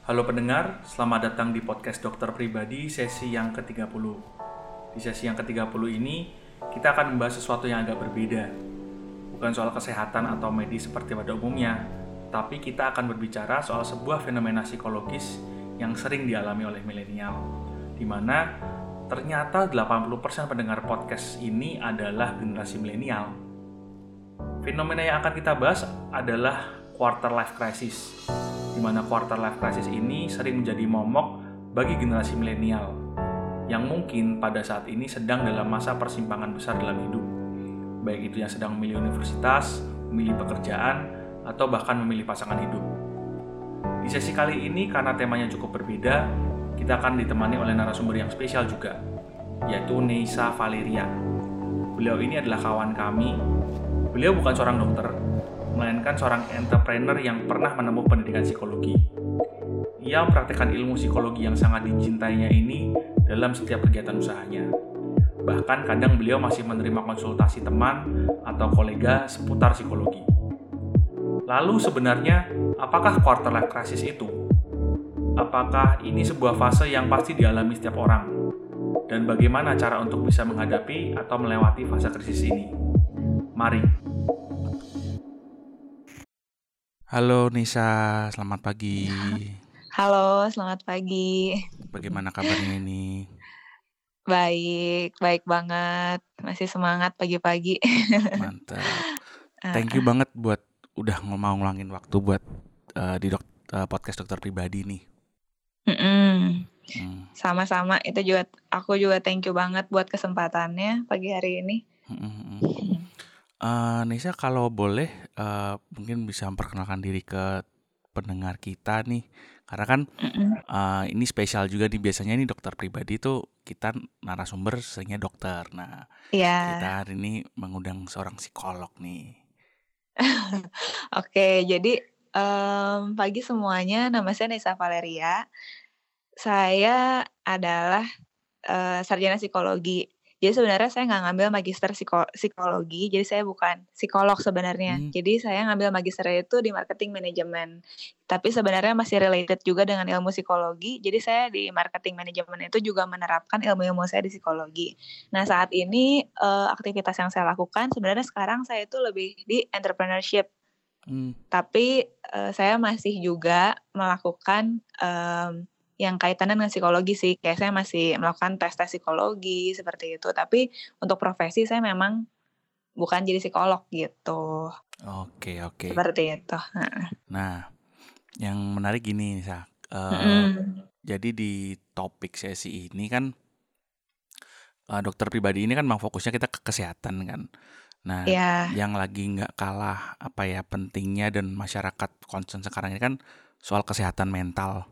Halo pendengar, selamat datang di podcast dokter pribadi sesi yang ke-30. Di sesi yang ke-30 ini, kita akan membahas sesuatu yang agak berbeda. Bukan soal kesehatan atau medis seperti pada umumnya, tapi kita akan berbicara soal sebuah fenomena psikologis yang sering dialami oleh milenial, di mana ternyata 80% pendengar podcast ini adalah generasi milenial. Fenomena yang akan kita bahas adalah quarter life crisis, di mana quarter life crisis ini sering menjadi momok bagi generasi milenial yang mungkin pada saat ini sedang dalam masa persimpangan besar dalam hidup, baik itu yang sedang memilih universitas, memilih pekerjaan, atau bahkan memilih pasangan hidup. Di sesi kali ini, karena temanya cukup berbeda, kita akan ditemani oleh narasumber yang spesial juga, yaitu Neisa Valeria. Beliau ini adalah kawan kami. Beliau bukan seorang dokter, melainkan seorang entrepreneur yang pernah menempuh pendidikan psikologi. Ia mempraktikkan ilmu psikologi yang sangat dicintainya ini dalam setiap kegiatan usahanya. Bahkan kadang beliau masih menerima konsultasi teman atau kolega seputar psikologi. Lalu sebenarnya, apakah quarter life crisis itu? Apakah ini sebuah fase yang pasti dialami setiap orang? Dan bagaimana cara untuk bisa menghadapi atau melewati fase krisis ini? Mari Halo Nisa, selamat pagi. Halo, selamat pagi. Bagaimana kabarnya ini? Baik, baik banget. Masih semangat pagi-pagi. Mantap. Thank you banget buat udah mau ngulangin waktu buat uh, di dok uh, podcast dokter pribadi nih. Mm -mm. Hmm. Sama-sama. Itu juga aku juga thank you banget buat kesempatannya pagi hari ini. Mm -mm. Uh, Nisa kalau boleh uh, mungkin bisa memperkenalkan diri ke pendengar kita nih. Karena kan uh, ini spesial juga nih biasanya nih dokter pribadi tuh kita narasumber seringnya dokter. Nah yeah. kita hari ini mengundang seorang psikolog nih. Oke okay, jadi um, pagi semuanya. Nama saya Nisa Valeria. Saya adalah uh, sarjana psikologi jadi sebenarnya saya nggak ngambil magister psiko psikologi, jadi saya bukan psikolog sebenarnya. Hmm. Jadi saya ngambil magister itu di marketing manajemen. Tapi sebenarnya masih related juga dengan ilmu psikologi. Jadi saya di marketing manajemen itu juga menerapkan ilmu-ilmu saya di psikologi. Nah saat ini uh, aktivitas yang saya lakukan sebenarnya sekarang saya itu lebih di entrepreneurship. Hmm. Tapi uh, saya masih juga melakukan um, yang kaitannya dengan psikologi sih. Kayak saya masih melakukan tes-tes psikologi seperti itu. Tapi untuk profesi saya memang bukan jadi psikolog gitu. Oke, oke. Seperti itu. Nah, yang menarik gini, Sa. Uh, mm. Jadi di topik sesi ini kan uh, dokter pribadi ini kan memang fokusnya kita ke kesehatan kan. Nah, yeah. yang lagi nggak kalah apa ya pentingnya dan masyarakat concern sekarang ini kan soal kesehatan mental.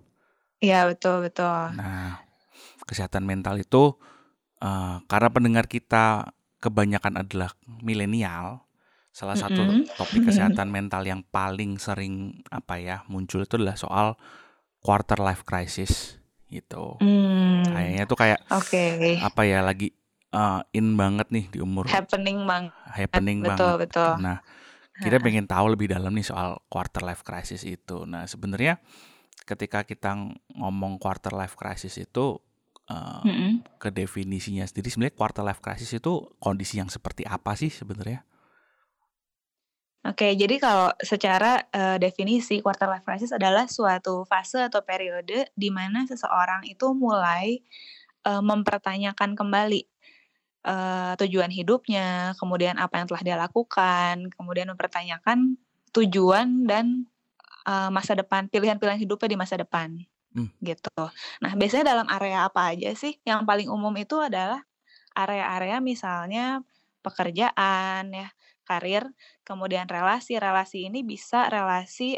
Iya, betul betul. Nah, kesehatan mental itu uh, karena pendengar kita kebanyakan adalah milenial, salah satu mm -hmm. topik kesehatan mental yang paling sering apa ya muncul itu adalah soal quarter life crisis gitu. Mm. Kayaknya tuh kayak okay. apa ya lagi uh, in banget nih di umur happening bang happening betul, banget. Betul. Nah, kita pengen tahu lebih dalam nih soal quarter life crisis itu. Nah, sebenarnya ketika kita ngomong quarter life crisis itu uh, mm -hmm. ke definisinya sendiri sebenarnya quarter life crisis itu kondisi yang seperti apa sih sebenarnya? Oke, jadi kalau secara uh, definisi quarter life crisis adalah suatu fase atau periode di mana seseorang itu mulai uh, mempertanyakan kembali uh, tujuan hidupnya, kemudian apa yang telah dia lakukan, kemudian mempertanyakan tujuan dan uh, masa depan, pilihan-pilihan hidupnya di masa depan. Hmm. Gitu. Nah, biasanya dalam area apa aja sih? Yang paling umum itu adalah area-area misalnya pekerjaan ya, karir, kemudian relasi. Relasi ini bisa relasi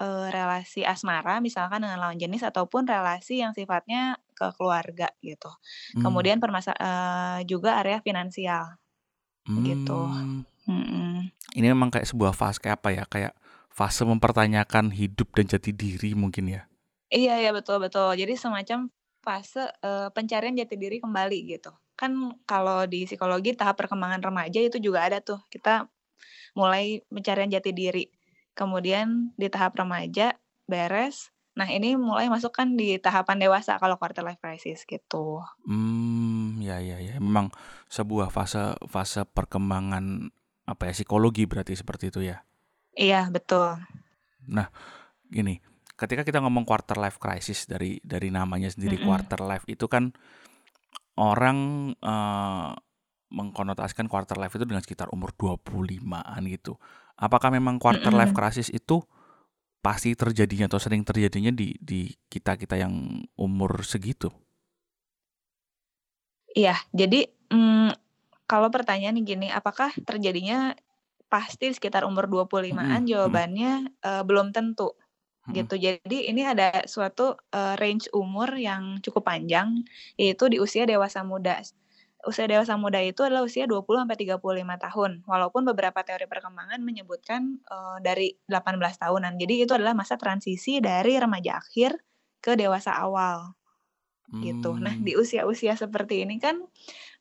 uh, relasi asmara misalkan dengan lawan jenis ataupun relasi yang sifatnya ke keluarga gitu. Hmm. Kemudian permasa uh, juga area finansial. Gitu. Hmm. Gitu. Hmm. Ini memang kayak sebuah fase kayak apa ya? Kayak fase mempertanyakan hidup dan jati diri mungkin ya? Iya ya betul betul. Jadi semacam fase uh, pencarian jati diri kembali gitu. Kan kalau di psikologi tahap perkembangan remaja itu juga ada tuh. Kita mulai pencarian jati diri. Kemudian di tahap remaja beres, Nah, ini mulai masuk kan di tahapan dewasa kalau quarter life crisis gitu. Hmm, ya ya ya. Memang sebuah fase fase perkembangan apa ya psikologi berarti seperti itu ya. Iya, betul. Nah, gini, ketika kita ngomong quarter life crisis dari dari namanya sendiri Mm-mm. quarter life itu kan orang eh, mengkonotasikan quarter life itu dengan sekitar umur 25-an gitu. Apakah memang quarter life Mm-mm. crisis itu pasti terjadinya atau sering terjadinya di di kita-kita yang umur segitu? Iya, jadi mm, kalau pertanyaan gini, apakah terjadinya pasti sekitar umur 25-an? Mm-mm, mm-mm, Jawabannya eh, belum tentu mm-mm. gitu. Jadi ini ada suatu eh, range umur yang cukup panjang yaitu di usia dewasa muda. Usia dewasa muda itu adalah usia 20 sampai 35 tahun. Walaupun beberapa teori perkembangan menyebutkan eh, dari 18 tahunan. Jadi itu adalah masa transisi dari remaja akhir ke dewasa awal gitu. Nah, Hmm, di usia-usia seperti ini kan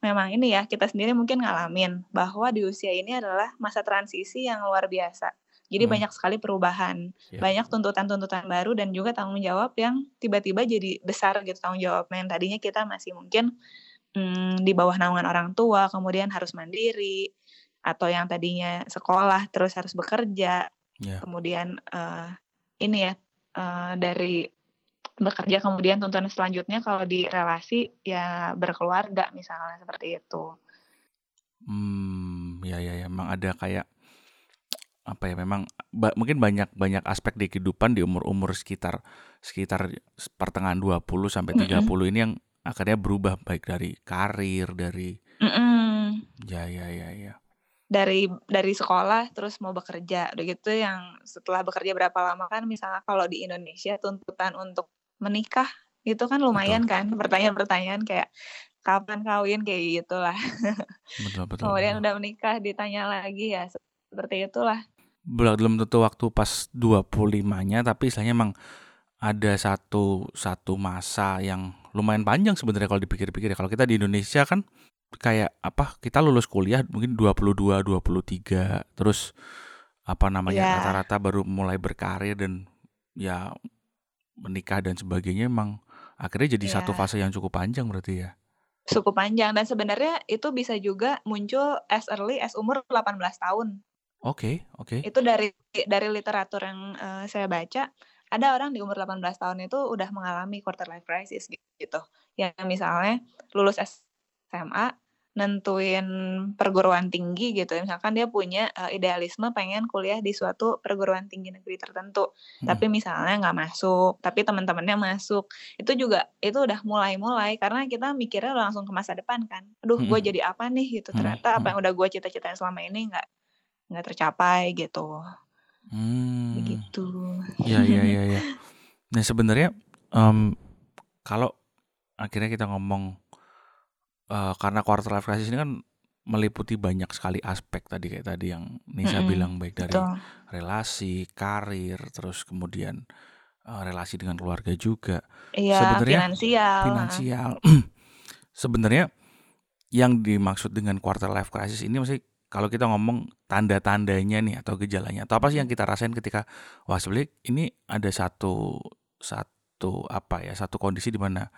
memang ini ya kita sendiri mungkin ngalamin bahwa di usia ini adalah masa transisi yang luar biasa. Jadi mm, banyak sekali perubahan, ya. banyak tuntutan-tuntutan baru dan juga tanggung jawab yang tiba-tiba jadi besar gitu tanggung jawabnya yang tadinya kita masih mungkin mm, di bawah naungan orang tua, kemudian harus mandiri atau yang tadinya sekolah terus harus bekerja, Ya. kemudian eh, ini ya eh, dari bekerja kemudian tuntutan selanjutnya kalau di relasi ya berkeluarga misalnya seperti itu. Hmm, ya ya ya, memang ada kayak apa ya memang ba- mungkin banyak banyak aspek di kehidupan di umur-umur sekitar sekitar pertengahan 20 sampai 30 Mm-mm. ini yang akhirnya berubah baik dari karir, dari Mm-mm. ya ya ya ya. Dari dari sekolah terus mau bekerja, udah gitu yang setelah bekerja berapa lama kan misalnya kalau di Indonesia tuntutan untuk menikah itu kan Betul. lumayan kan pertanyaan-pertanyaan kayak kapan kawin kayak gitulah. Betul betul Kemudian betul. udah menikah ditanya lagi ya seperti itulah. Belum tentu waktu pas 25-nya tapi istilahnya emang ada satu satu masa yang lumayan panjang sebenarnya kalau dipikir-pikir ya. Kalau kita di Indonesia kan kayak apa kita lulus kuliah mungkin 22, 23 terus apa namanya Ya, rata-rata baru mulai berkarir dan ya menikah dan sebagainya emang akhirnya jadi satu ya. fase yang cukup panjang berarti ya. Cukup panjang dan sebenarnya itu bisa juga muncul as early as umur 18 tahun. Oke, oke. Itu dari dari literatur yang eh, saya baca, ada orang di umur 18 tahun itu udah mengalami quarter life crisis gitu. Yang misalnya lulus SMA, nentuin perguruan tinggi gitu. Misalkan dia punya eh, idealisme pengen kuliah di suatu perguruan tinggi negeri tertentu, Mm-mm. tapi misalnya nggak masuk, tapi teman-temannya masuk. Itu juga itu udah mulai-mulai karena kita mikirnya langsung ke masa depan kan. Aduh, gue Mm-mm. jadi apa nih gitu. Mm-mm. Ternyata apa Mm-mm. yang udah gue cita-citain selama ini nggak nggak tercapai gitu. Hmm. Begitu. Ya ya ya ya. Nah sebenarnya em, kalau akhirnya kita ngomong eh, karena quarter life crisis ini kan meliputi banyak sekali aspek tadi kayak tadi yang Nisa Mm-mm, bilang baik dari betul. relasi, karir, terus kemudian eh, relasi dengan keluarga juga. Iya, Sebenarnya finansial. finansial. Sebenarnya yang dimaksud dengan quarter life crisis ini masih kalau kita ngomong tanda-tandanya nih atau gejalanya atau apa sih yang kita rasain ketika wah sebenarnya ini ada satu satu apa ya satu kondisi di mana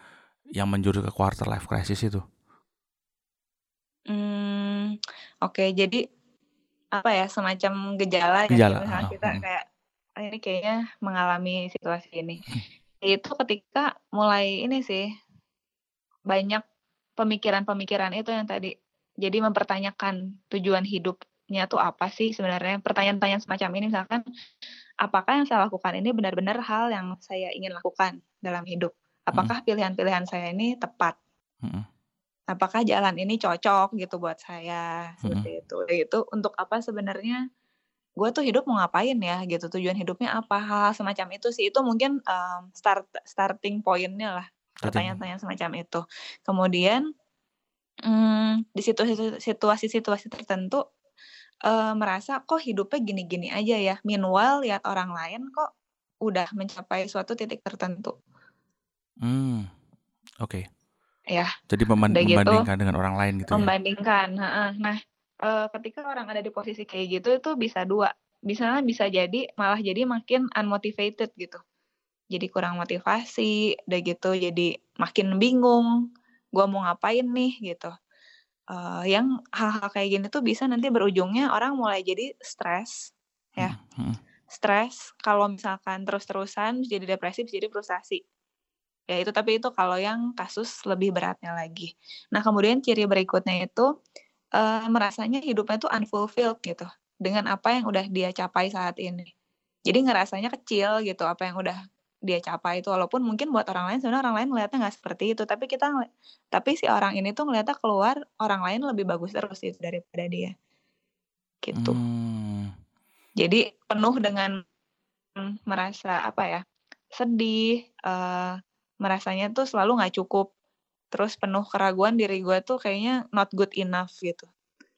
yang menjurus ke quarter life crisis itu. Hmm, oke. Jadi apa ya semacam gejala ya, Gejala. misalnya ah, kita mm, kayak "Ah, ini kayaknya mengalami situasi ini. Itu ketika mulai ini sih banyak pemikiran-pemikiran itu yang tadi. Jadi mempertanyakan tujuan hidupnya tuh apa sih sebenarnya? Pertanyaan-pertanyaan semacam ini misalkan apakah yang saya lakukan ini benar-benar hal yang saya ingin lakukan dalam hidup? mm, Apakah pilihan-pilihan saya ini tepat? mm, mm, Apakah jalan ini cocok gitu buat saya? mm, mm. Seperti itu. Itu untuk apa sebenarnya gue tuh hidup mau ngapain ya gitu tujuan hidupnya apa hal semacam itu sih itu mungkin um, start starting pointnya lah pertanyaan-pertanyaan semacam itu kemudian mm, di situ- situasi-situasi tertentu eh, merasa kok hidupnya gini-gini aja ya meanwhile lihat orang lain kok udah mencapai suatu titik tertentu Hmm, oke. Ya Jadi memban- udah gitu membandingkan dengan orang lain gitu ya. membandingkan heeh. nah eh, ketika orang ada di posisi kayak gitu itu bisa dua misalnya bisa jadi malah jadi makin unmotivated gitu jadi kurang motivasi, udah gitu jadi makin bingung, gua mau ngapain nih gitu. Uh, yang hal-hal kayak gini tuh bisa nanti berujungnya orang mulai jadi stres, ya. Hmm, hmm. Stres kalau misalkan terus-terusan jadi depresi, jadi frustasi. Ya itu tapi itu kalau yang kasus lebih beratnya lagi. Nah, kemudian ciri berikutnya itu uh, merasanya hidupnya tuh unfulfilled gitu dengan apa yang udah dia capai saat ini. Jadi ngerasanya kecil gitu apa yang udah dia capai itu walaupun mungkin buat orang lain sebenarnya orang lain melihatnya nggak seperti itu tapi kita tapi si orang ini tuh ngeliatnya keluar orang lain lebih bagus terus itu daripada dia gitu Hmm. jadi penuh dengan merasa apa ya sedih uh, merasanya tuh selalu nggak cukup. Terus penuh keraguan diri gue tuh kayaknya not good enough gitu.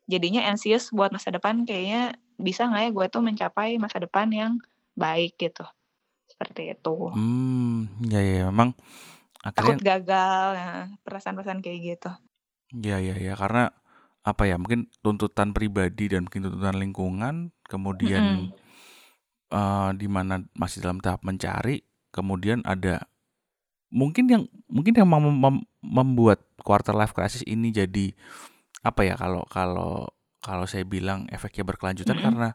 Jadinya anxious buat masa depan kayaknya bisa nggak ya gue tuh mencapai masa depan yang baik gitu. Seperti itu. Hmm, ya ya memang Takut gagal, ya, perasaan-perasaan kayak gitu. Ya ya ya. Karena apa ya mungkin tuntutan pribadi dan mungkin tuntutan lingkungan kemudian uh, di mana masih dalam tahap mencari kemudian ada mungkin yang mungkin yang mem mem membuat quarter life crisis ini jadi apa ya kalau kalau kalau saya bilang efeknya berkelanjutan -hmm. karena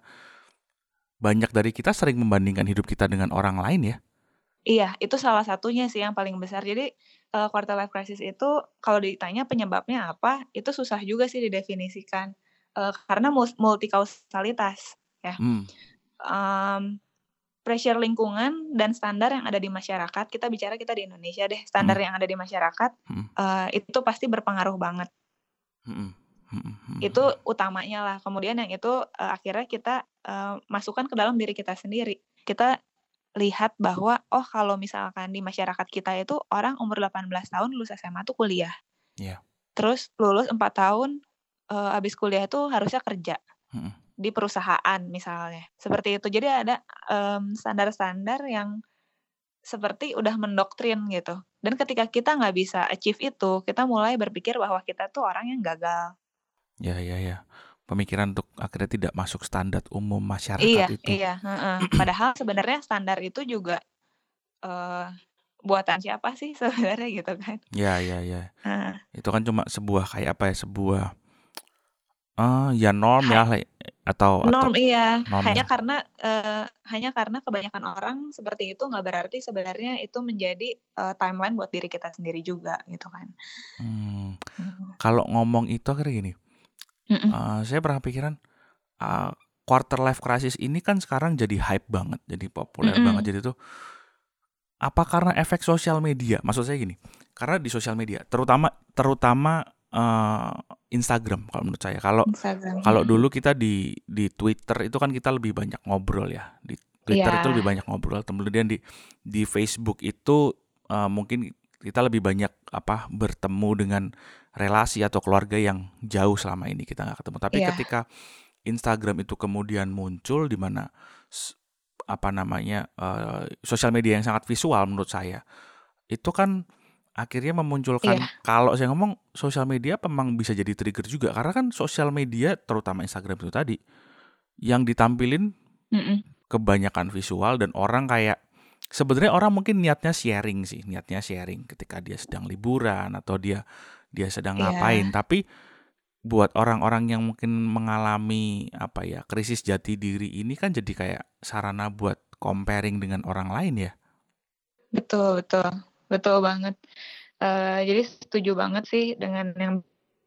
banyak dari kita sering membandingkan hidup kita dengan orang lain ya. Iya, itu salah satunya sih yang paling besar. Jadi uh, quarter life crisis itu kalau ditanya penyebabnya apa, itu susah juga sih didefinisikan uh, karena multikausalitas ya. Hmm. Um, pressure lingkungan dan standar yang ada di masyarakat. Kita bicara kita di Indonesia deh, standar hmm. yang ada di masyarakat hmm. uh, itu pasti berpengaruh banget. Hmm. Itu utamanya lah. Kemudian yang itu uh, akhirnya kita uh, masukkan ke dalam diri kita sendiri. Kita lihat bahwa oh kalau misalkan di masyarakat kita itu orang umur 18 tahun lulus SMA tuh kuliah. Yeah. Terus lulus 4 tahun uh, habis kuliah itu harusnya kerja. Hmm. Di perusahaan misalnya. Seperti itu. Jadi ada um, standar-standar yang seperti udah mendoktrin gitu. Dan ketika kita nggak bisa achieve itu, kita mulai berpikir bahwa kita tuh orang yang gagal. Ya ya ya. Pemikiran untuk akhirnya tidak masuk standar umum masyarakat iya, itu. Iya, uh, Padahal sebenarnya standar itu juga uh, buatan siapa sih sebenarnya gitu kan? Ya ya ya. Uh. Itu kan cuma sebuah kayak apa ya sebuah uh, ya norm ya atau norm atau, iya norm hanya ya. karena uh, hanya karena kebanyakan orang seperti itu nggak berarti sebenarnya itu menjadi uh, timeline buat diri kita sendiri juga gitu kan. Hmm. Hmm. Kalau ngomong itu akhirnya gini, Uh, saya pernah pikiran uh, quarter life crisis ini kan sekarang jadi hype banget, jadi populer Mm-mm. banget. Jadi tuh apa karena efek sosial media? Maksud saya gini, karena di sosial media, terutama terutama uh, Instagram kalau menurut saya. Kalau kalau dulu kita di di Twitter itu kan kita lebih banyak ngobrol ya. Di Twitter yeah. itu lebih banyak ngobrol. Kemudian di di Facebook itu uh, mungkin kita lebih banyak apa bertemu dengan relasi atau keluarga yang jauh selama ini kita nggak ketemu. Tapi yeah. ketika Instagram itu kemudian muncul di mana apa namanya uh, sosial media yang sangat visual menurut saya itu kan akhirnya memunculkan yeah. kalau saya ngomong sosial media memang bisa jadi trigger juga karena kan sosial media terutama Instagram itu tadi yang ditampilin mm -mm. kebanyakan visual dan orang kayak sebenarnya orang mungkin niatnya sharing sih niatnya sharing ketika dia sedang liburan atau dia dia sedang yeah. ngapain tapi buat orang-orang yang mungkin mengalami apa ya krisis jati diri ini kan jadi kayak sarana buat comparing dengan orang lain ya betul betul betul banget. Uh, jadi setuju banget sih dengan yang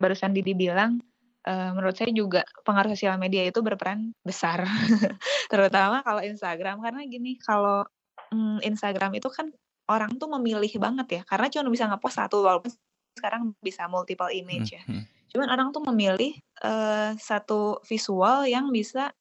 barusan Didi bilang. Uh, menurut saya juga pengaruh sosial media itu berperan besar. Terutama kalau Instagram. Karena gini kalau um, Instagram itu kan orang tuh memilih banget ya. Karena cuma bisa ngepost satu walaupun sekarang bisa multiple image ya. Hmm, hmm. Cuman orang tuh memilih uh, satu visual yang bisa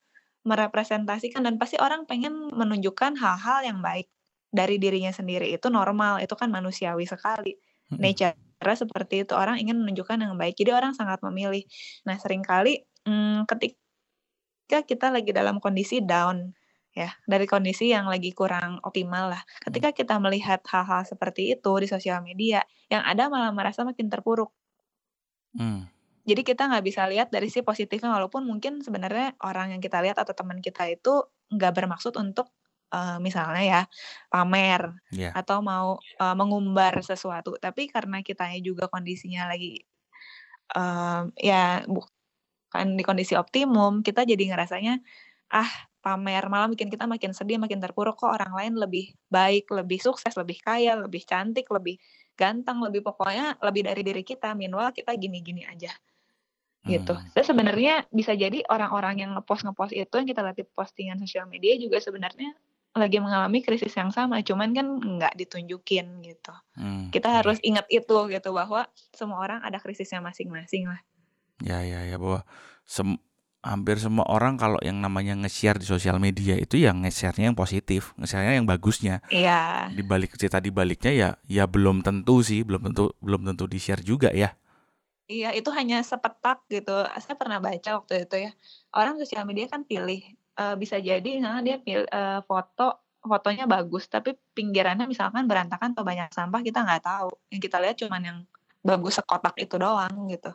merepresentasikan. Dan pasti orang pengen menunjukkan hal-hal yang baik dari dirinya sendiri itu normal itu kan manusiawi sekali nature seperti itu orang ingin menunjukkan yang baik jadi orang sangat memilih nah sering kali hmm, ketika kita lagi dalam kondisi down ya dari kondisi yang lagi kurang optimal lah. Ketika kita melihat hal-hal seperti itu di sosial media, yang ada malah merasa makin terpuruk. Hmm. Jadi kita nggak bisa lihat dari si positifnya, walaupun mungkin sebenarnya orang yang kita lihat atau teman kita itu nggak bermaksud untuk uh, misalnya ya pamer Iya. atau mau uh, mengumbar sesuatu. Tapi karena kitanya juga kondisinya lagi um, ya bukan di kondisi optimum, kita jadi ngerasanya ah pamer malah bikin kita makin sedih, makin terpuruk kok orang lain lebih baik, lebih sukses, lebih kaya, lebih cantik, lebih ganteng, lebih pokoknya lebih dari diri kita. Minimal kita gini-gini aja gitu. Hmm. Dan sebenarnya bisa jadi orang-orang yang ngepost ngepost itu yang kita lihat di postingan sosial media juga sebenarnya lagi mengalami krisis yang sama, cuman kan nggak ditunjukin gitu. Hmm. Kita harus ingat itu gitu bahwa semua orang ada krisisnya masing-masing lah. Ya ya ya bahwa sem hampir semua orang kalau yang namanya nge-share di sosial media itu yang nge-share-nya yang positif, nge-share-nya yang bagusnya. Iya. Di balik cerita di baliknya ya ya belum tentu sih, belum tentu belum tentu di-share juga ya. Iya, itu hanya sepetak gitu. Saya pernah baca waktu itu ya. Orang sosial media kan pilih uh, bisa jadi misalnya dia pilih uh, foto fotonya bagus, tapi pinggirannya misalkan berantakan atau banyak sampah kita nggak tahu. Yang kita lihat cuman yang bagus sekotak itu doang gitu.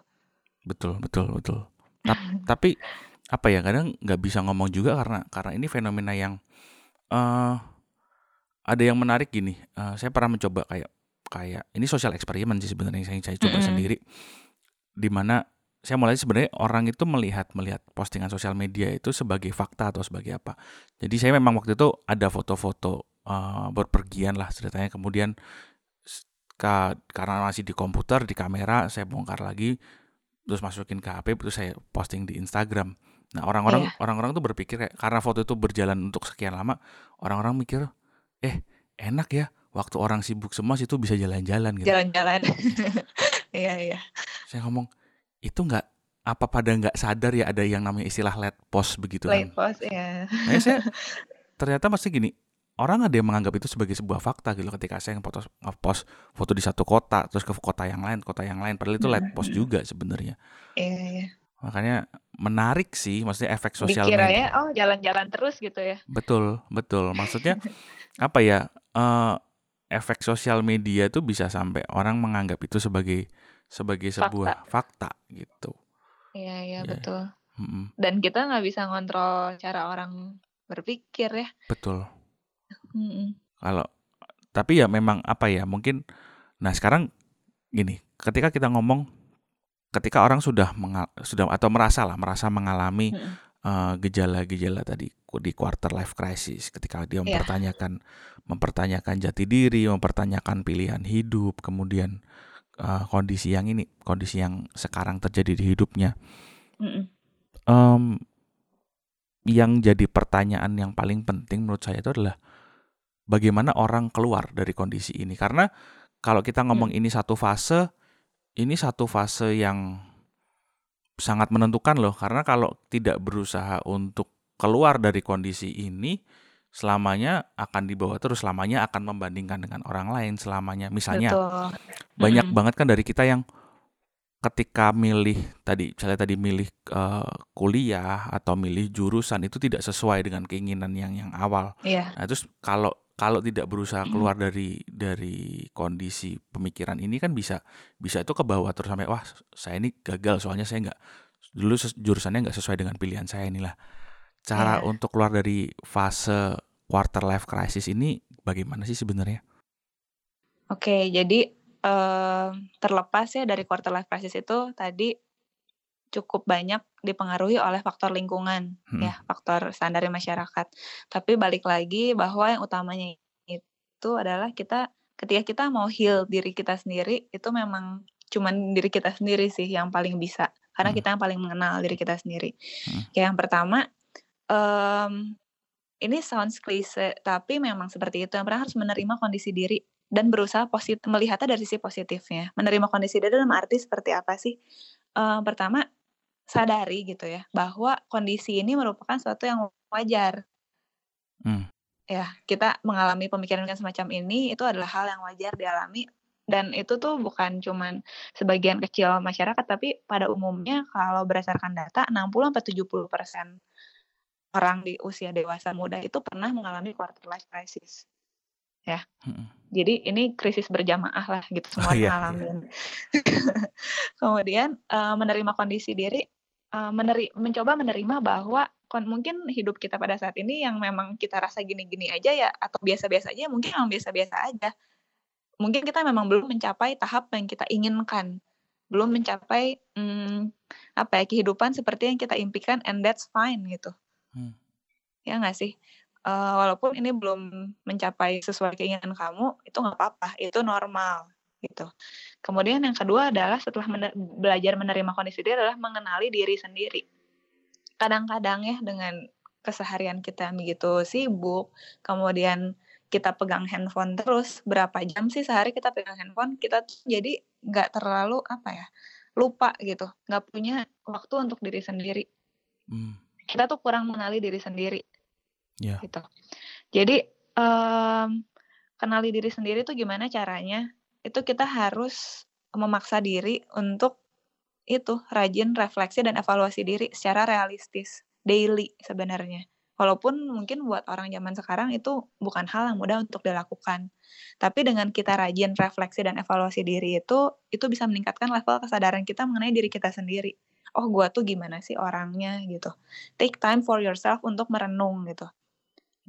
Betul, betul, betul. tapi apa ya kadang nggak bisa ngomong juga karena karena ini fenomena yang uh, ada yang menarik gini. Uh, saya pernah mencoba kayak kayak ini sosial eksperimen sih sebenarnya yang saya, saya coba mm -hmm. sendiri di mana saya mulai sebenarnya orang itu melihat melihat postingan sosial media itu sebagai fakta atau sebagai apa. Jadi saya memang waktu itu ada foto-foto uh, berpergian lah ceritanya. Kemudian ka, karena masih di komputer di kamera saya bongkar lagi terus masukin ke HP terus saya posting di Instagram. Nah orang-orang yeah. orang-orang tuh berpikir kayak karena foto itu berjalan untuk sekian lama orang-orang mikir eh enak ya waktu orang sibuk semua situ bisa jalan-jalan gitu. Jalan-jalan. Iya iya. Saya ngomong itu nggak apa pada nggak sadar ya ada yang namanya istilah late post begitu late kan? post ya. Nah, saya ternyata masih gini orang ada yang menganggap itu sebagai sebuah fakta gitu ketika saya ngepost post foto di satu kota terus ke kota yang lain kota yang lain padahal itu late post juga sebenarnya. Iya iya. Makanya menarik sih maksudnya efek sosial Dikira ya oh jalan-jalan terus gitu ya. Betul betul maksudnya apa ya uh, efek sosial media itu bisa sampai orang menganggap itu sebagai sebagai sebuah fakta, fakta gitu. Iya iya ya. betul. Mm -mm. Dan kita nggak bisa ngontrol cara orang berpikir ya. Betul. Mm -mm. Kalau tapi ya memang apa ya mungkin nah sekarang gini ketika kita ngomong ketika orang sudah mengal, sudah atau merasa lah merasa mengalami mm -mm. uh, gejala-gejala tadi di quarter life crisis ketika dia Iya. mempertanyakan mempertanyakan jati diri, mempertanyakan pilihan hidup, kemudian uh, kondisi yang ini, kondisi yang sekarang terjadi di hidupnya. Mm-mm. Um, yang jadi pertanyaan yang paling penting menurut saya itu adalah bagaimana orang keluar dari kondisi ini. Karena kalau kita ngomong ini satu fase, ini satu fase yang sangat menentukan loh. Karena kalau tidak berusaha untuk keluar dari kondisi ini, selamanya akan dibawa terus selamanya akan membandingkan dengan orang lain selamanya misalnya Betul. banyak Mm-mm. banget kan dari kita yang ketika milih tadi misalnya tadi milih uh, kuliah atau milih jurusan itu tidak sesuai dengan keinginan yang yang awal Iya. nah terus kalau kalau tidak berusaha keluar dari dari kondisi pemikiran ini kan bisa bisa itu ke bawah terus sampai wah saya ini gagal soalnya saya nggak dulu jurusannya nggak sesuai dengan pilihan saya inilah cara Iya. untuk keluar dari fase quarter life crisis ini bagaimana sih sebenarnya? Oke, jadi em, terlepas ya dari quarter life crisis itu tadi cukup banyak dipengaruhi oleh faktor lingkungan Hmm. ya, faktor standar masyarakat. Tapi balik lagi bahwa yang utamanya itu adalah kita ketika kita mau heal diri kita sendiri itu memang cuman diri kita sendiri sih yang paling bisa karena Hmm. kita yang paling mengenal diri kita sendiri. Hmm. Kayak yang pertama em, ini sounds klise tapi memang seperti itu. Yang pertama harus menerima kondisi diri dan berusaha positif melihatnya dari sisi positifnya. Menerima kondisi diri dalam arti seperti apa sih? Em, pertama sadari gitu ya bahwa kondisi ini merupakan suatu yang wajar. Hmm. Ya, kita mengalami pemikiran semacam ini itu adalah hal yang wajar dialami dan itu tuh bukan cuman sebagian kecil masyarakat tapi pada umumnya kalau berdasarkan data 60 sampai 70% orang di usia dewasa muda itu pernah mengalami quarter life crisis. Ya. Hmm. Jadi ini krisis berjamaah lah gitu Oh semua iya, iya. Kemudian eh, menerima kondisi diri, eh, meneri mencoba menerima bahwa kon mungkin hidup kita pada saat ini yang memang kita rasa gini-gini aja ya atau biasa-biasa aja mungkin memang biasa-biasa aja. Mungkin kita memang belum mencapai tahap yang kita inginkan. Belum mencapai hmm, apa ya kehidupan seperti yang kita impikan and that's fine gitu. Hmm. Ya nggak sih? Uh, walaupun ini belum mencapai sesuai keinginan kamu, itu nggak apa-apa, itu normal gitu. Kemudian yang kedua adalah setelah mener belajar menerima kondisi diri adalah mengenali diri sendiri kadang-kadang ya dengan keseharian kita begitu sibuk, kemudian kita pegang handphone terus, berapa jam sih sehari kita pegang handphone, kita tuh jadi nggak terlalu apa ya, lupa gitu, nggak punya waktu untuk diri sendiri. Hmm. Kita tuh kurang mengenali diri sendiri, yeah. gitu. Jadi um, kenali diri sendiri tuh gimana caranya? Itu kita harus memaksa diri untuk itu rajin refleksi dan evaluasi diri secara realistis daily sebenarnya. Walaupun mungkin buat orang zaman sekarang itu bukan hal yang mudah untuk dilakukan. Tapi dengan kita rajin refleksi dan evaluasi diri itu, itu bisa meningkatkan level kesadaran kita mengenai diri kita sendiri. Oh, gue tuh gimana sih orangnya gitu. Take time for yourself untuk merenung gitu.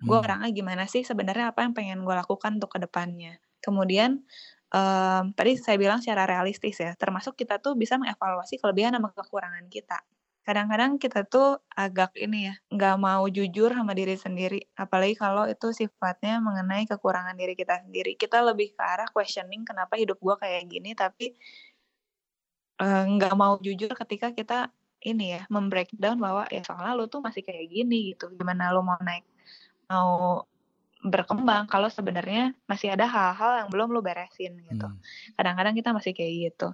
Gue hmm. orangnya gimana sih sebenarnya apa yang pengen gue lakukan untuk ke depannya. Kemudian um, tadi saya bilang secara realistis ya, termasuk kita tuh bisa mengevaluasi kelebihan sama kekurangan kita. Kadang-kadang kita tuh agak ini ya, nggak mau jujur sama diri sendiri, apalagi kalau itu sifatnya mengenai kekurangan diri kita sendiri. Kita lebih ke arah questioning kenapa hidup gua kayak gini, tapi nggak uh, mau jujur ketika kita ini ya, membreakdown bahwa ya soalnya lu tuh masih kayak gini gitu, gimana lu mau naik, mau berkembang kalau sebenarnya masih ada hal-hal yang belum lu beresin gitu. Hmm. Kadang-kadang kita masih kayak gitu.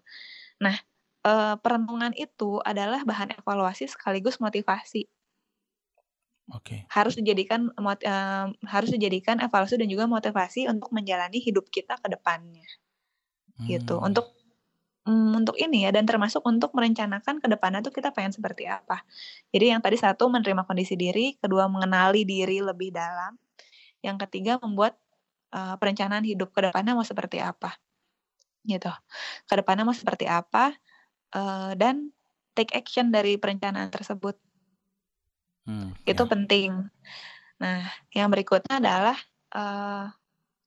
Nah, e, perenungan itu adalah bahan evaluasi sekaligus motivasi. Oke. Okay. Harus dijadikan e, harus dijadikan evaluasi dan juga motivasi untuk menjalani hidup kita ke depannya. Gitu. Hmm. Gitu. Untuk um, untuk ini ya dan termasuk untuk merencanakan ke depannya tuh kita pengen seperti apa. Jadi yang tadi satu menerima kondisi diri, kedua mengenali diri lebih dalam, yang ketiga membuat uh, perencanaan hidup ke depannya mau seperti apa. Gitu. Ke depannya mau seperti apa uh, dan take action dari perencanaan tersebut. Hmm, itu ya. penting. Nah, yang berikutnya adalah uh,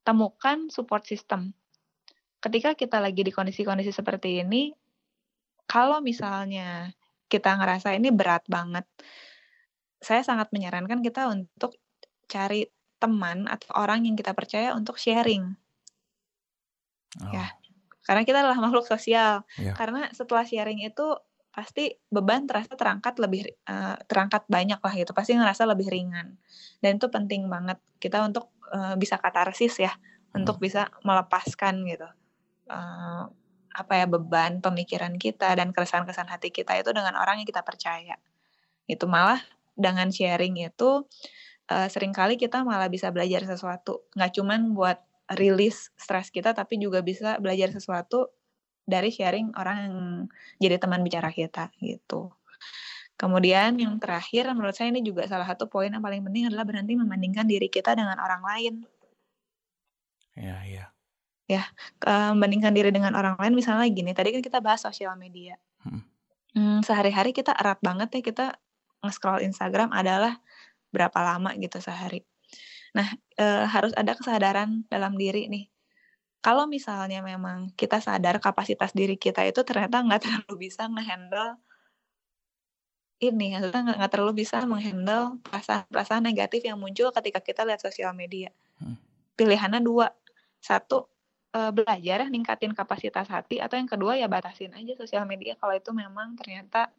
temukan support system. Ketika kita lagi di kondisi-kondisi seperti ini, kalau misalnya kita ngerasa ini berat banget, saya sangat menyarankan kita untuk cari teman atau orang yang kita percaya untuk sharing. Oh. Ya. Karena kita adalah makhluk sosial. Yeah. Karena setelah sharing itu pasti beban terasa terangkat lebih uh, terangkat banyak lah gitu. Pasti ngerasa lebih ringan. Dan itu penting banget kita untuk uh, bisa katarsis ya, hmm. untuk bisa melepaskan gitu. Uh, apa ya beban pemikiran kita dan keresahan-keresahan hati kita itu dengan orang yang kita percaya. Itu malah dengan sharing itu uh, sering kali kita malah bisa belajar sesuatu. Nggak cuman buat rilis stres kita, tapi juga bisa belajar sesuatu dari sharing orang yang jadi teman bicara kita gitu. Kemudian yang terakhir menurut saya ini juga salah satu poin yang paling penting adalah berhenti membandingkan diri kita dengan orang lain. Ya, ya. Ya, membandingkan diri dengan orang lain misalnya gini, tadi kan kita bahas sosial media. Hmm. Hmm, sehari-hari kita erat banget ya kita nge-scroll Instagram adalah berapa lama gitu sehari. Nah, e, harus ada kesadaran dalam diri nih. Kalau misalnya memang kita sadar kapasitas diri kita itu ternyata nggak terlalu bisa ngehandle ini, maksudnya nggak terlalu bisa menghandle perasaan-perasaan negatif yang muncul ketika kita lihat sosial media. Hmm. Pilihannya dua, satu e, belajar ningkatin kapasitas hati, atau yang kedua ya batasin aja sosial media kalau itu memang ternyata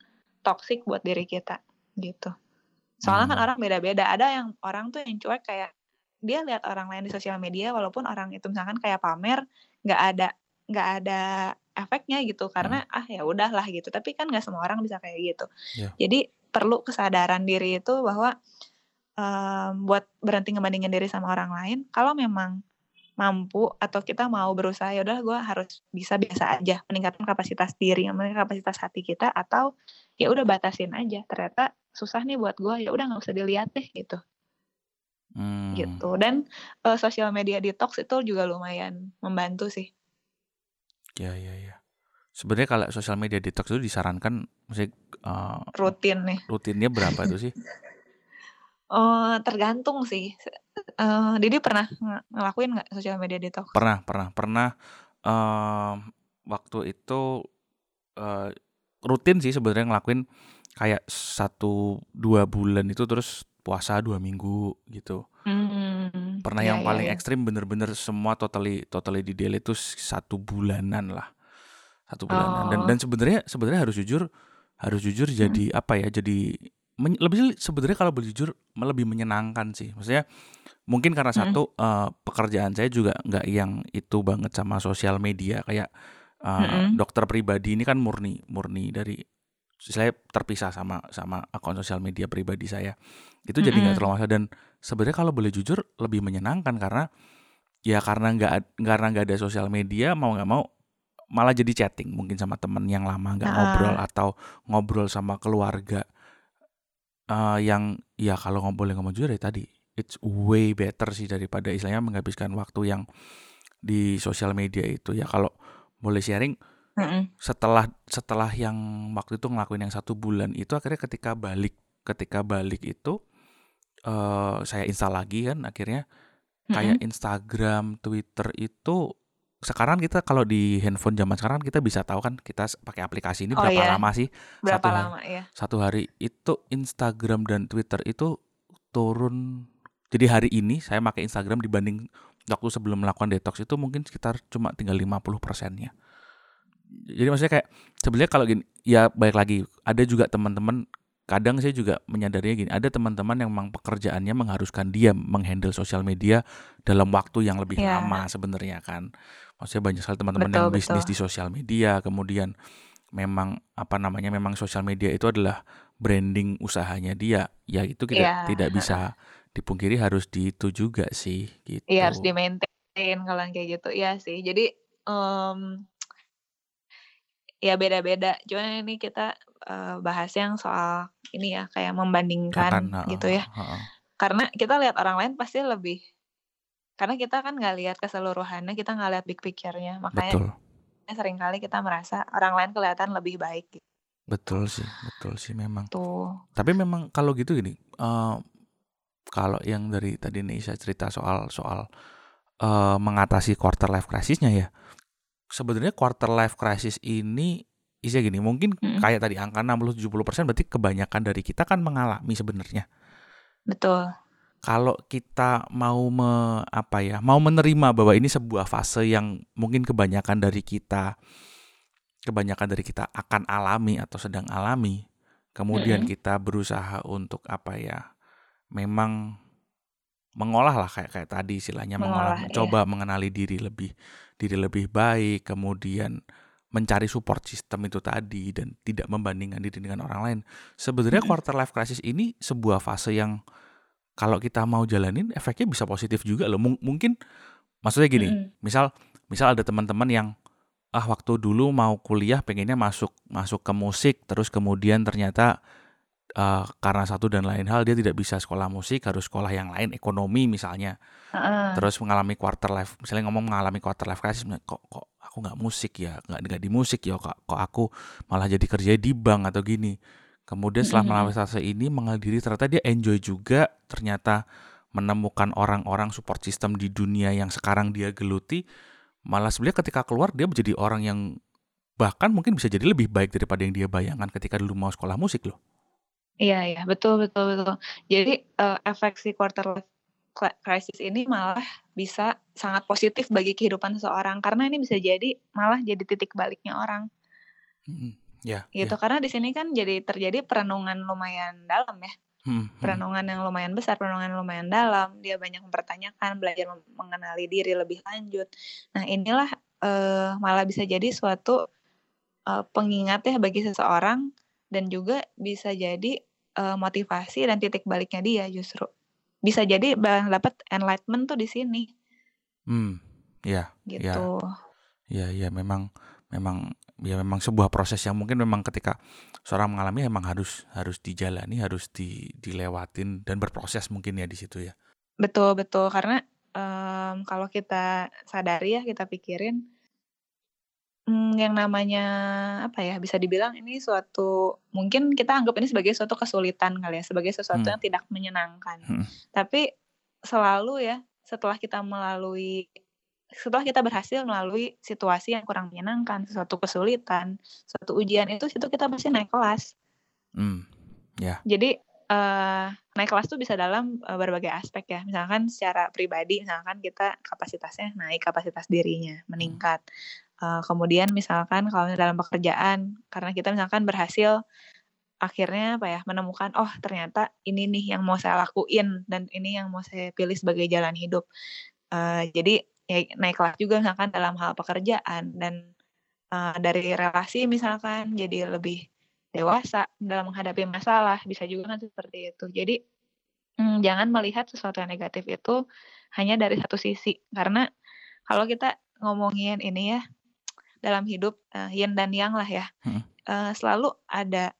toksik buat diri kita, gitu. Soalnya kan hmm. orang beda-beda. Ada yang orang tuh yang cuek kayak dia lihat orang lain di sosial media walaupun orang itu misalkan kayak pamer nggak ada nggak ada efeknya gitu karena hmm. ah ya udahlah gitu. Tapi kan nggak semua orang bisa kayak gitu. Yeah. Jadi perlu kesadaran diri itu bahwa um, buat berhenti ngebandingin diri sama orang lain. Kalau memang mampu atau kita mau berusaha ya udah gue harus bisa biasa aja meningkatkan kapasitas diri meningkatkan kapasitas hati kita atau ya udah batasin aja. Ternyata susah nih buat gue ya udah nggak usah dilihat deh gitu. Hmm. gitu. Dan uh, sosial media detox itu juga lumayan membantu sih. Ya ya ya. Sebenarnya kalau sosial media detox itu disarankan musik uh, rutin nih. rutinnya berapa itu sih Oh, tergantung sih. Uh, Didi pernah ngelakuin nggak sosial media detox? Pernah pernah pernah, uh, waktu itu, uh, rutin sih sebenarnya ngelakuin kayak satu dua bulan itu terus puasa dua minggu gitu. Hmm, Pernah ya yang ya paling ya. ekstrim bener-bener semua totally totally di-delete itu satu bulanan lah, satu bulanan dan dan Oh. sebenarnya sebenarnya harus jujur harus jujur jadi apa ya, jadi men lebih sebenarnya kalau boleh jujur lebih menyenangkan sih. Maksudnya mungkin karena Mhm. satu, uh, pekerjaan saya juga nggak yang itu banget sama sosial media kayak, uh, Mhm. dokter pribadi ini kan murni murni dari saya terpisah sama sama akun sosial media pribadi saya. Itu jadi nggak Mhm. terlalu masalah dan sebenarnya kalau boleh jujur lebih menyenangkan karena, ya karena nggak karena nggak ada sosial media mau nggak mau malah jadi chatting mungkin sama temen yang lama nggak ngobrol Heeh. atau ngobrol sama keluarga. Uh, yang ya kalau ngo boleh ngomong jujur ya tadi, it's way better sih daripada istilahnya menghabiskan waktu yang di sosial media itu. Ya kalau boleh sharing, Mhm. setelah setelah yang waktu itu ngelakuin yang satu bulan itu akhirnya ketika balik ketika balik itu, uh, saya install lagi kan akhirnya, kayak Mhm. Instagram, Twitter itu sekarang kita kalau di handphone zaman sekarang kita bisa tahu kan kita pakai aplikasi ini Oh berapa iya. lama sih Berapa satu hari lama ya? satu hari itu Instagram dan Twitter itu turun jadi hari ini saya pakai Instagram dibanding waktu sebelum melakukan detox itu mungkin sekitar cuma tinggal 50%-nya. Jadi maksudnya kayak sebenarnya kalau gini ya balik lagi ada juga teman-teman kadang saya juga menyadarinya gini, ada teman-teman yang memang pekerjaannya mengharuskan dia meng-handle sosial media dalam waktu yang lebih Iya. lama sebenarnya kan. Maksudnya banyak sekali teman-teman yang bisnis betul. di sosial media, kemudian memang apa namanya, memang sosial media itu adalah branding usahanya dia. Ya itu tidak Iya, tidak bisa dipungkiri harus di itu juga sih, Iya harus gitu. di-maintain kalau kayak gitu. Iya sih. Jadi, mmm ya beda-beda. Cuman ini kita, eee, bahas yang soal ini ya, kayak membandingkan heeh gitu ya. heeh heeh. Karena kita lihat orang lain pasti lebih karena kita kan nggak lihat keseluruhannya, kita nggak lihat big picture-nya. Makanya Betul. sering kali kita merasa orang lain kelihatan lebih baik gitu. Betul sih betul sih memang. Tuh. Tapi memang kalau gitu gini, eee, kalau yang dari tadi Neisa cerita soal soal, eee, mengatasi quarter life crisis-nya ya, sebenarnya quarter life crisis ini isinya gini, mungkin Mhm. kayak tadi angka 60-70% berarti kebanyakan dari kita kan mengalami sebenarnya. Betul. Kalau kita mau me apa ya, mau menerima bahwa ini sebuah fase yang mungkin kebanyakan dari kita kebanyakan dari kita akan alami atau sedang alami, kemudian Mhm. kita berusaha untuk apa ya, memang mengolah lah kayak kayak tadi istilahnya mengolah, Mengolah, iya. mencoba mengenali diri lebih diri lebih baik, kemudian mencari support system itu tadi dan tidak membandingkan diri dengan orang lain. Sebenarnya quarter life crisis ini sebuah fase yang kalau kita mau jalanin efeknya bisa positif juga loh. Mung mungkin maksudnya gini, misal misal ada teman-teman yang, ah waktu dulu mau kuliah pengennya masuk masuk ke musik, terus kemudian ternyata, eee, karena satu dan lain hal dia tidak bisa sekolah musik, harus sekolah yang lain, ekonomi misalnya. Heeh. Terus mengalami quarter life misalnya ngomong mengalami quarter life crisis, kok kok aku nggak musik ya, nggak nggak di musik ya, kok kok aku malah jadi kerjanya di bank atau gini. Kemudian setelah Mhm melalui mhm. fase ini mengenal diri ternyata dia enjoy juga, ternyata menemukan orang-orang support system di dunia yang sekarang dia geluti, malah sebenarnya ketika keluar dia menjadi orang yang bahkan mungkin bisa jadi lebih baik daripada yang dia bayangkan ketika dulu mau sekolah musik loh. Iya iya, betul betul betul. Jadi, eee, efek si quarter life crisis ini malah bisa sangat positif bagi kehidupan seseorang, karena ini bisa jadi malah jadi titik baliknya orang. Mhm, ya Gitu, ya. karena di sini kan jadi terjadi perenungan lumayan dalam ya. Mhm mhm. Perenungan yang lumayan besar, perenungan yang lumayan dalam, dia banyak mempertanyakan, belajar mengenali diri lebih lanjut. Nah inilah, eee, malah bisa jadi suatu, eee, pengingat ya bagi seseorang dan juga bisa jadi, eee, motivasi dan titik baliknya dia justru. Bisa jadi dapat enlightenment tuh di sini. Mmm, ya ya. Gitu. Ya ya memang memang ya memang sebuah proses yang mungkin memang ketika seorang mengalami memang harus harus dijalani, harus di dilewatin dan berproses mungkin ya di situ ya. Betul betul, karena, mmm, kalau kita sadari ya, kita pikirin mmm, yang namanya apa ya, bisa dibilang ini suatu mungkin kita anggap ini sebagai suatu kesulitan kali ya, sebagai sesuatu Hmm. yang tidak menyenangkan. Mhm. Tapi selalu ya, setelah kita melalui setelah kita berhasil melalui situasi yang kurang menyenangkan, suatu kesulitan, suatu ujian itu situ kita pasti naik kelas. Mmm, ya. Jadi, eee, naik kelas tuh bisa dalam, eee, berbagai aspek ya. Misalkan secara pribadi, misalkan kita kapasitasnya naik, kapasitas dirinya Hmm. meningkat. Eee, kemudian misalkan kalau dalam pekerjaan, karena kita misalkan berhasil akhirnya apa ya, menemukan, "Oh ternyata ini nih yang mau saya lakuin dan ini yang mau saya pilih sebagai jalan hidup." Eee, jadi ya naik kelas juga misalkan dalam hal pekerjaan dan, eee, dari relasi misalkan jadi lebih dewasa dalam menghadapi masalah, bisa juga kan seperti itu. Jadi, mmm, jangan melihat sesuatu yang negatif itu hanya dari satu sisi, karena kalau kita ngomongin ini ya, dalam hidup, eee, yin dan yang lah ya, Mhm. eee, selalu ada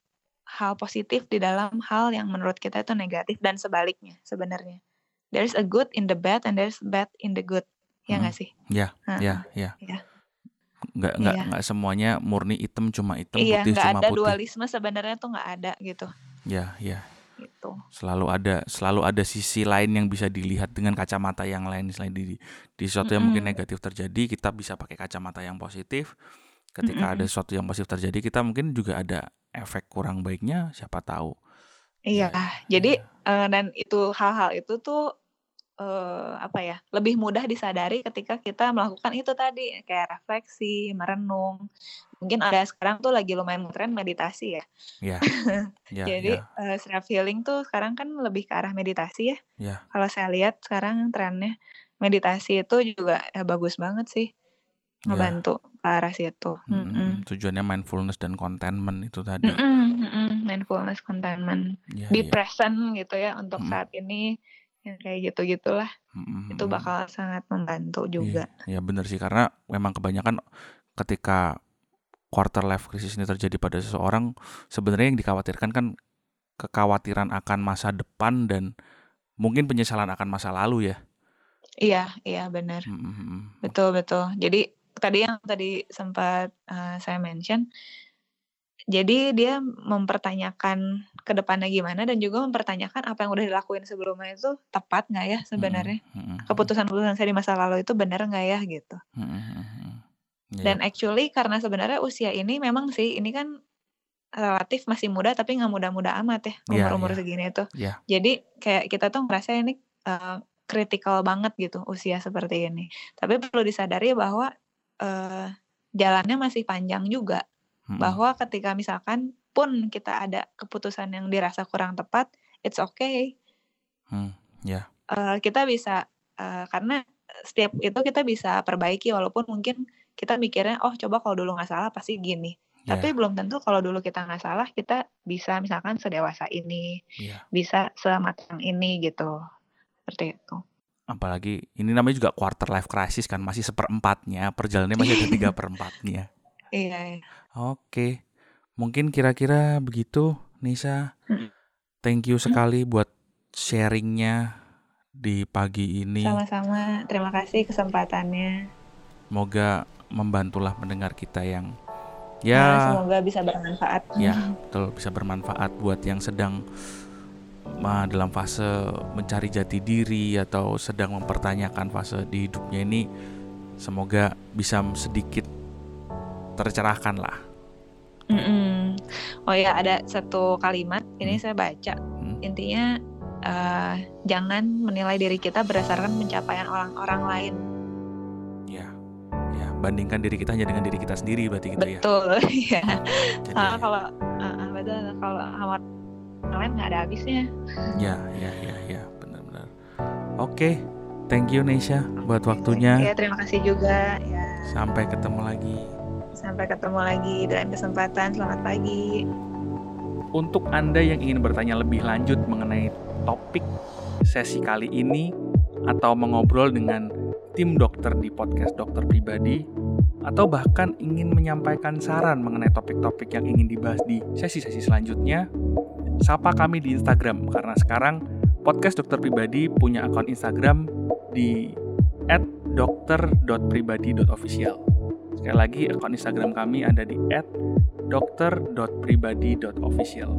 hal positif di dalam hal yang menurut kita itu negatif dan sebaliknya sebenarnya. There's a good in the bad and there's bad in the good. Ya Mhm. nggak sih? Ya, ya, ya. iya. Nggak nggak Iya. nggak semuanya murni hitam cuma hitam, Iya, putih nggak cuma ada putih. dualisme sebenarnya tuh nggak ada gitu. Ya, ya. Gitu. Selalu ada selalu ada sisi lain yang bisa dilihat dengan kacamata yang lain selain di di sesuatu yang mungkin negatif terjadi, kita bisa pakai kacamata yang positif. Ketika ada Mhm. sesuatu yang positif terjadi, kita mungkin juga ada efek kurang baiknya, siapa tahu. Iya, Ya, jadi, ya. eee, dan itu hal-hal itu tuh, eee, apa ya, lebih mudah disadari ketika kita melakukan itu tadi, kayak refleksi, merenung. Mungkin ada sekarang tuh lagi lumayan ngetren meditasi ya. Ya. Ya, Jadi, ya. eee, self healing tuh sekarang kan lebih ke arah meditasi ya. Ya. Kalau saya lihat sekarang trennya, meditasi itu juga, eee, bagus banget sih, Ya. ngebantu ke arah situ. Mhm. mhm. Tujuannya mindfulness dan contentment itu tadi. Mhm mhm, mindfulness, contentment, Ya, be ya. present gitu ya untuk Mhm. saat ini, yang kayak gitu-gitulah. Mhm, Itu mhm. bakal sangat membantu Iya, juga. ya bener sih karena memang kebanyakan ketika quarter life crisis ini terjadi pada seseorang, sebenarnya yang dikhawatirkan kan kekhawatiran akan masa depan dan mungkin penyesalan akan masa lalu ya. Iya iya benar. Mhm. Betul betul. Jadi tadi yang tadi sempat, eee, saya mention, jadi dia mempertanyakan ke depannya gimana dan juga mempertanyakan apa yang udah dilakuin sebelumnya itu tepat nggak ya Mhm, sebenarnya? mhm, mhm. Keputusan-keputusan saya di masa lalu itu benar nggak ya gitu. Iya. Dan actually karena sebenarnya usia ini memang sih ini kan relatif masih muda tapi nggak muda-muda amat ya Iya, umur-umur iya. segini itu. Jadi kayak kita tuh ngerasa ini, kritikal banget gitu usia seperti ini. Tapi perlu disadari bahwa, eee, jalannya masih panjang juga. Mhm. Bahwa ketika misalkan pun kita ada keputusan yang dirasa kurang tepat, it's okay. Hmm, ya. Eee, kita bisa, eee, karena setiap itu kita bisa perbaiki walaupun mungkin kita mikirnya, "Oh coba kalau dulu nggak salah pasti gini." Tapi Ya. belum tentu kalau dulu kita nggak salah kita bisa misalkan sedewasa ini, Iya. bisa sematang ini gitu. Seperti itu. Apalagi ini namanya juga quarter life crisis kan masih seperempatnya, perjalanannya masih ada tiga perempatnya. Iya iya. Oke. Mungkin kira-kira begitu, Nisa. Thank you sekali buat sharing-nya di pagi ini. Sama-sama, terima kasih kesempatannya. Semoga membantulah pendengar kita yang Nah, ya semoga bisa bermanfaat. ya betul bisa bermanfaat buat yang sedang uh, dalam fase mencari jati diri atau sedang mempertanyakan fase di hidupnya ini semoga bisa sedikit tercerahkan lah. Mhm. Oh ya, ada satu kalimat ini Hmm. saya baca. Hmm. Intinya, eee, jangan menilai diri kita berdasarkan pencapaian orang-orang lain. Ya. Ya, bandingkan diri kita hanya dengan diri kita sendiri berarti gitu ya. Betul, iya. Jadi Soalnya kalau heeh, betul, kalau sama lain nggak ada habisnya. ya, ya, ya, ya, benar-benar. Oke. Thank you Nesha buat waktunya. Ya, terima kasih juga, ya. Sampai ketemu lagi. Sampai ketemu lagi dalam kesempatan. Selamat pagi. Untuk Anda yang ingin bertanya lebih lanjut mengenai topik sesi kali ini atau mengobrol dengan tim dokter di podcast dokter pribadi atau bahkan ingin menyampaikan saran mengenai topik-topik yang ingin dibahas di sesi-sesi selanjutnya, sapa kami di Instagram karena sekarang podcast dokter pribadi punya akun Instagram di @dokter.pribadi.official. Sekali lagi, akun Instagram kami ada di @dokter.pribadi.official.